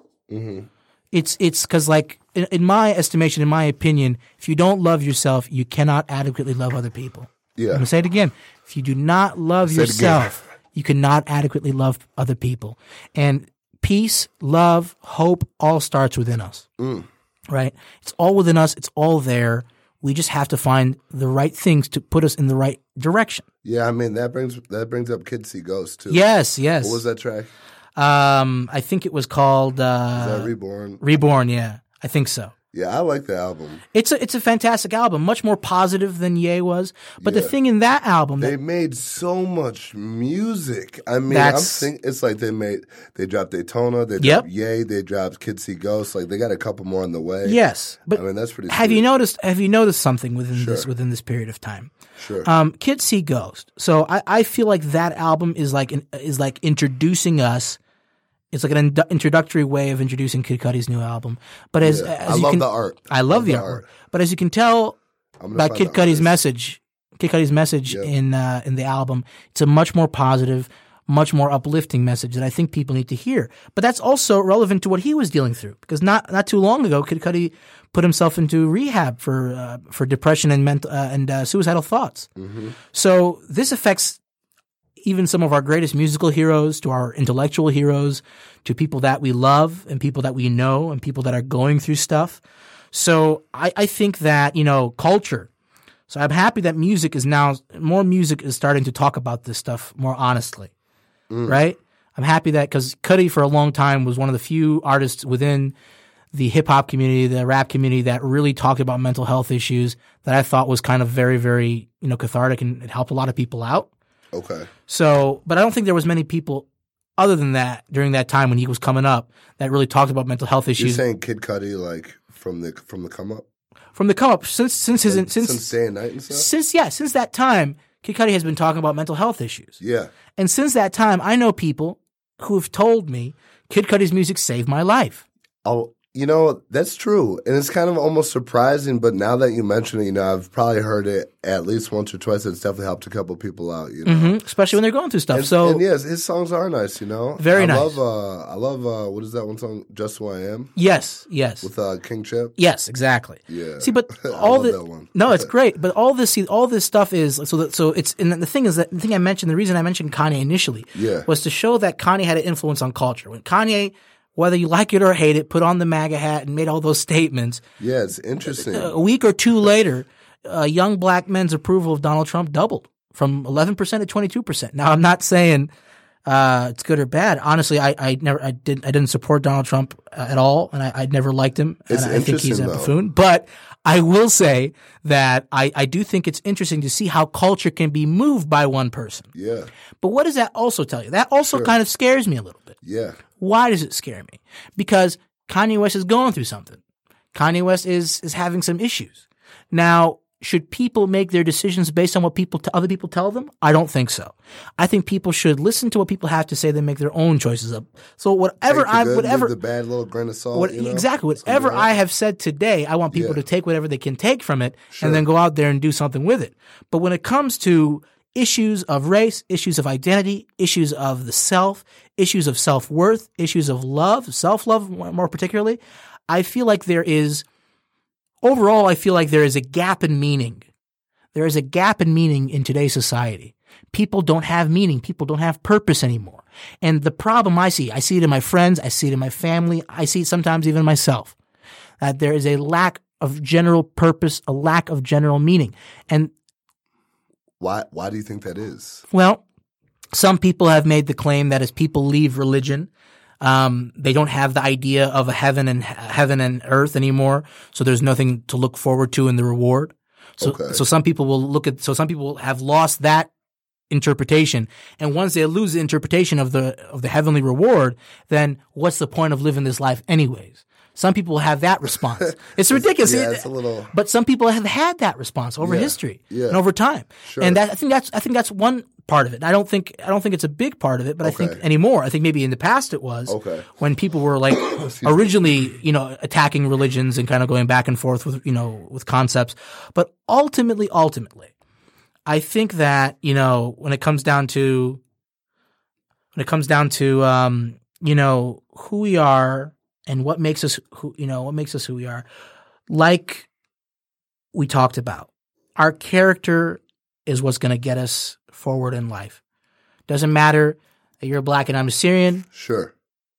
It's it's because like in, in my estimation in my opinion if you don't love yourself you cannot adequately love other people. Yeah, i'm gonna say it again. If you do not love Say yourself you cannot adequately love other people. And peace love hope all starts within us. Mm. right? It's all within us. It's all there. We just have to find the right things to put us in the right direction Yeah, I mean that brings that brings up Kids See Ghosts too. yes yes What was that track? um i think it was called Is uh that Reborn? reborn yeah i think so Yeah, I like the album. It's a it's a fantastic album, much more positive than Ye was. But the thing in that album, They that, made so much music. I mean, I'm think it's like they made they dropped Daytona, they Yep. dropped Ye, they dropped Kids See Ghosts. Like they got a couple more on the way. yes, but I mean that's pretty. have you noticed? Have you noticed something within this within this period of time? Sure. Um, Kids See Ghost. So I, I feel like that album is like an, is like introducing us. It's like an introductory way of introducing Kid Cudi's new album. But as, Yeah. as I you love can, the art. I love the artwork. But as you can tell, about Kid the Cudi's message, Kid Cudi's message Yep. in uh, in the album, it's a much more positive, much more uplifting message that I think people need to hear. But that's also relevant to what he was dealing through because not not too long ago, Kid Cudi put himself into rehab for uh, for depression and mental uh, and uh, suicidal thoughts. Mm-hmm. So this affects even some of our greatest musical heroes to our intellectual heroes to people that we love and people that we know and people that are going through stuff. So I, I think that, you know, culture. So I'm happy that music is now more music is starting to talk about this stuff more honestly. Mm. Right? I'm happy that because Cudi for a long time was one of the few artists within the hip hop community, the rap community that really talked about mental health issues that I thought was kind of very, very, you know, cathartic and it helped a lot of people out. Okay. So, but I don't think there was many people other than that during that time when he was coming up that really talked about mental health issues. You're saying Kid Cudi like from the from the come up from the come up since since his Like, since since day and night and stuff. since yeah since that time. Kid Cudi has been talking about mental health issues, Yeah. and since that time, I know people who have told me Kid Cudi's music saved my life. Oh, you know that's true, and it's kind of almost surprising. But now that you mention it, you know, I've probably heard it at least once or twice. It's definitely helped a couple people out. You know, Mhm, Especially when they're going through stuff. and, so and yes, his songs are nice. You know, Very I nice. Love, uh, I love. Uh, what is that one song? Just Who I Am yes, yes, with uh, King Chip. yes, exactly. Yeah. See, but all the no, it's great. But all this, see, all this stuff is so. That, so it's and the thing is that the thing I mentioned, the reason I mentioned Kanye initially, Yeah. was to show that Kanye had an influence on culture. When Kanye, whether you like it or hate it, put on the MAGA hat and made all those statements. Yeah, it's interesting. A week or two later, uh, young black men's approval of Donald Trump doubled from 11% to 22%. Now, I'm not saying uh, it's good or bad. Honestly, I, I never, I didn't, I didn't support Donald Trump uh, at all, and I, I never liked him. It's and I think he's a though. buffoon. But I will say that I, I do think it's interesting to see how culture can be moved by one person. yeah, But what does that also tell you? That also kind of scares me a little bit. yeah, Why does it scare me? Because Kanye West is going through something. Kanye West is is having some issues. Now, should people make their decisions based on what people t- other people tell them? I don't think so. I think people should listen to what people have to say, then make their own choices up. So whatever I good, whatever the bad little grain of salt. what, you know? exactly whatever I have said today, I want people Yeah. to take whatever they can take from it and then go out there and do something with it. But when it comes to issues of race, issues of identity, issues of the self, issues of self worth, issues of love, self love more particularly, I feel like there is overall. I feel like there is a gap in meaning. There is a gap in meaning in today's society. People don't have meaning. People don't have purpose anymore. And the problem I see, I see it in my friends, I see it in my family, I see it sometimes even myself, that there is a lack of general purpose, a lack of general meaning. And Why? Why do you think that is? well, some people have made the claim that as people leave religion, Um, they don't have the idea of a heaven and heaven and earth anymore. So there's nothing to look forward to in the reward. So, Okay. so some people will look at, so some people have lost that interpretation. And once they lose the interpretation of the, of the heavenly reward, then what's the point of living this life anyways? Some people have that response. It's ridiculous. Yeah, it's a little- but some people have had that response over Yeah, history yeah. and over time. Sure. And that, I think that's I think that's one part of it. I don't think I don't think it's a big part of it, but I think anymore. I think maybe in the past it was Okay. when people were like originally, you know, attacking religions and kind of going back and forth with you know with concepts. But ultimately, ultimately, I think that you know when it comes down to when it comes down to um, you know who we are and what makes us who you know what makes us who we are, like we talked about, our character is what's going to get us forward in life. Doesn't matter that you're black and I'm a Syrian. Sure.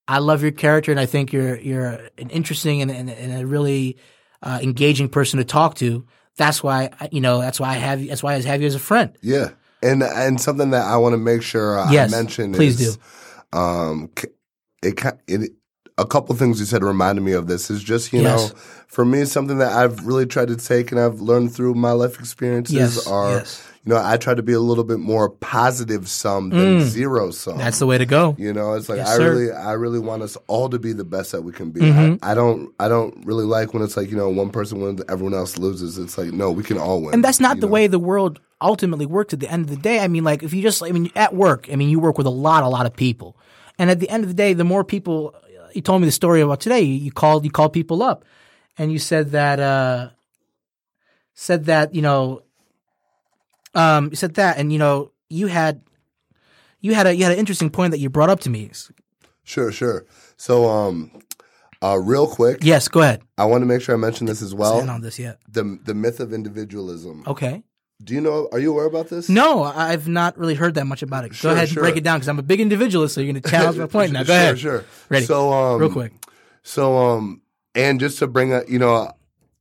I love your character, and I think you're you're an interesting and, and, and a really uh, engaging person to talk to. That's why I- you know. That's why I have. you- That's why I have you as a friend. Yeah. And and something that I want to make sure I Yes, mention please is um it, it a couple things you said reminded me of this is just you Yes. know for me something that I've really tried to take and I've learned through my life experiences Yes, are yes. you know I try to be a little bit more positive sum than zero sum. Mm. That's the way to go. You know, it's like I sir. really, I really want us all to be the best that we can be. Mm-hmm. I, I don't, I don't really like when it's like you know one person wins, everyone else loses. It's like no, we can all win. And that's not the know? way the world ultimately works at the end of the day. I mean, like, if you just, I mean, at work, I mean, you work with a lot, a lot of people. And at the end of the day, the more people, you told me the story about today, you, called, you called people up and you said that, uh, said that, you know, um, you said that, and, you know, you had, you had a, you had an interesting point that you brought up to me. Sure, sure. So, um, uh, real quick, Yes, go ahead. I want to make sure I mention this as well. On this yet. The the myth of individualism. Okay. Do you know? Are you aware about this? No, I've not really heard that much about it. Sure, go ahead and sure. break it down because I'm a big individualist, so you're going to challenge my point now. Go sure, ahead. Sure, Ready. So, um, Real quick. So, um, and just to bring a, you know,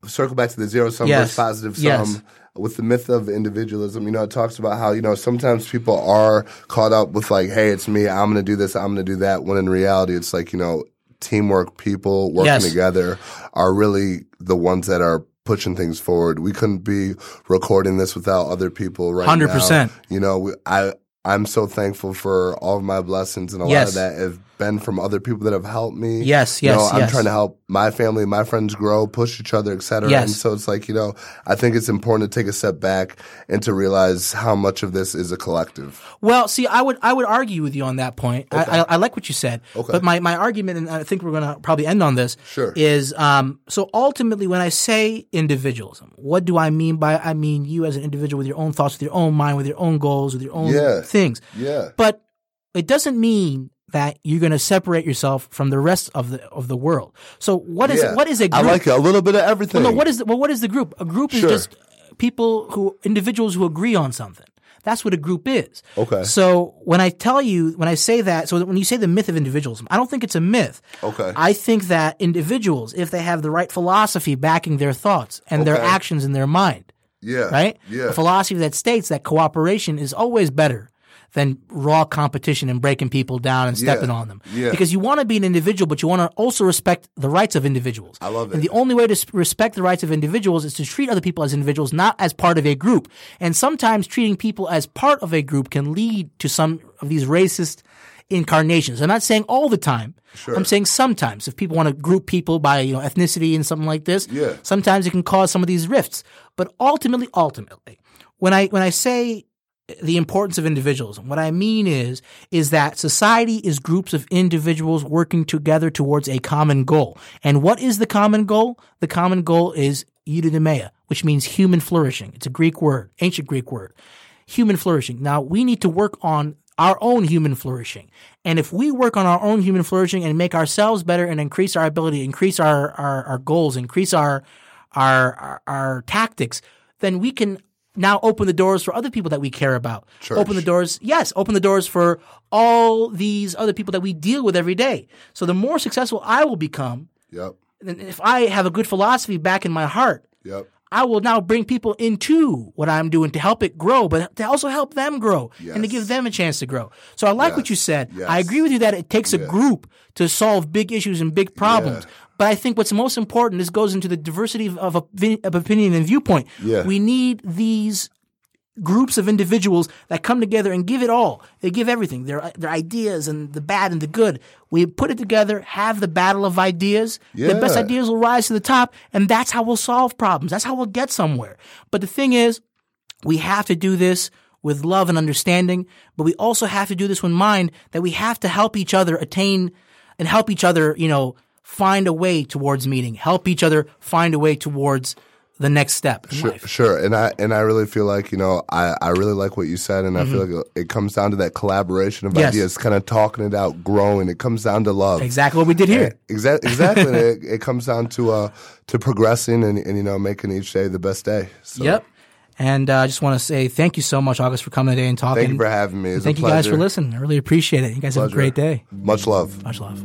circle back to the zero sum Yes. versus positive sum. Yes. With the myth of individualism, you know, it talks about how, you know, sometimes people are caught up with like, hey, it's me, I'm going to do this, I'm going to do that. When in reality, it's like, you know, teamwork, people working Yes. together are really the ones that are pushing things forward. We couldn't be recording this without other people right 100%. now. You know, we, I, I'm so thankful for all of my blessings and a lot of that have been from other people that have helped me. Yes, You know, yes, I'm yes. trying to help my family, my friends grow, push each other, et cetera. Yes. And so it's like, you know, I think it's important to take a step back and to realize how much of this is a collective. Well, see, I would I would argue with you on that point. I, I, I like what you said, Okay. but my, my argument, and I think we're going to probably end on this, Sure. is um, so ultimately when I say individualism, what do I mean by? I mean you as an individual with your own thoughts, with your own mind, with your own goals, with your own Yeah. things. Yeah. But it doesn't mean that you're going to separate yourself from the rest of the of the world. So what is yeah. what is a group? I like it. A little bit of everything. Well, no, what is the, well, what is the group? A group is Sure. just people who individuals who agree on something. That's what a group is. Okay. So when I tell you, when I say that, so when you say the myth of individualism, I don't think it's a myth. Okay. I think that individuals, if they have the right philosophy backing their thoughts and their actions in their mind, yeah. right? Yeah. A philosophy that states that cooperation is always better than raw competition and breaking people down and stepping Yeah. on them. Yeah. Because you want to be an individual, but you want to also respect the rights of individuals. I love And it. the only way to respect the rights of individuals is to treat other people as individuals, not as part of a group. And sometimes treating people as part of a group can lead to some of these racist incarnations. I'm not saying all the time. I'm saying sometimes if people want to group people by you know ethnicity and something like this, Yeah. sometimes it can cause some of these rifts. But ultimately, ultimately, when I when I say the importance of individualism, what I mean is is that society is groups of individuals working together towards a common goal. And what is the common goal? The common goal is eudaimonia, which means human flourishing. It's a Greek word, ancient Greek word. Human flourishing. Now we need to work on our own human flourishing. And if we work on our own human flourishing and make ourselves better and increase our ability, increase our, our, our goals, increase our, our, our, our tactics, then we can now open the doors for other people that we care about. Open the doors, yes, open the doors for all these other people that we deal with every day. So the more successful I will become, Yep. and if I have a good philosophy back in my heart, Yep. I will now bring people into what I'm doing to help it grow, but to also help them grow and to give them a chance to grow. So I like what you said. I agree with you that it takes a group to solve big issues and big problems. Yeah. But I think what's most important, this goes into the diversity of, of, of opinion and viewpoint. Yeah. We need these groups of individuals that come together and give it all. They give everything, their their ideas and the bad and the good. We put it together, have the battle of ideas. Yeah. The best ideas will rise to the top, and that's how we'll solve problems. That's how we'll get somewhere. But the thing is, we have to do this with love and understanding, but we also have to do this with mind that we have to help each other attain and help each other, you know, find a way towards meeting, help each other find a way towards the next step Sure, life. sure, and I and I really feel like you know I, I really like what you said, and I feel Mm-hmm. like it comes down to that collaboration of Yes. ideas, kind of talking it out, growing. It comes down to love. Exactly what we did here. Exactly. Exactly. it, it comes down to uh to progressing and, and you know making each day the best day. So, Yep. And uh, I just want to say thank you so much, August, for coming today and talking. Thank you for having me. It's Thank you guys for listening. I really appreciate it. You guys have a great day. Much love. Much love.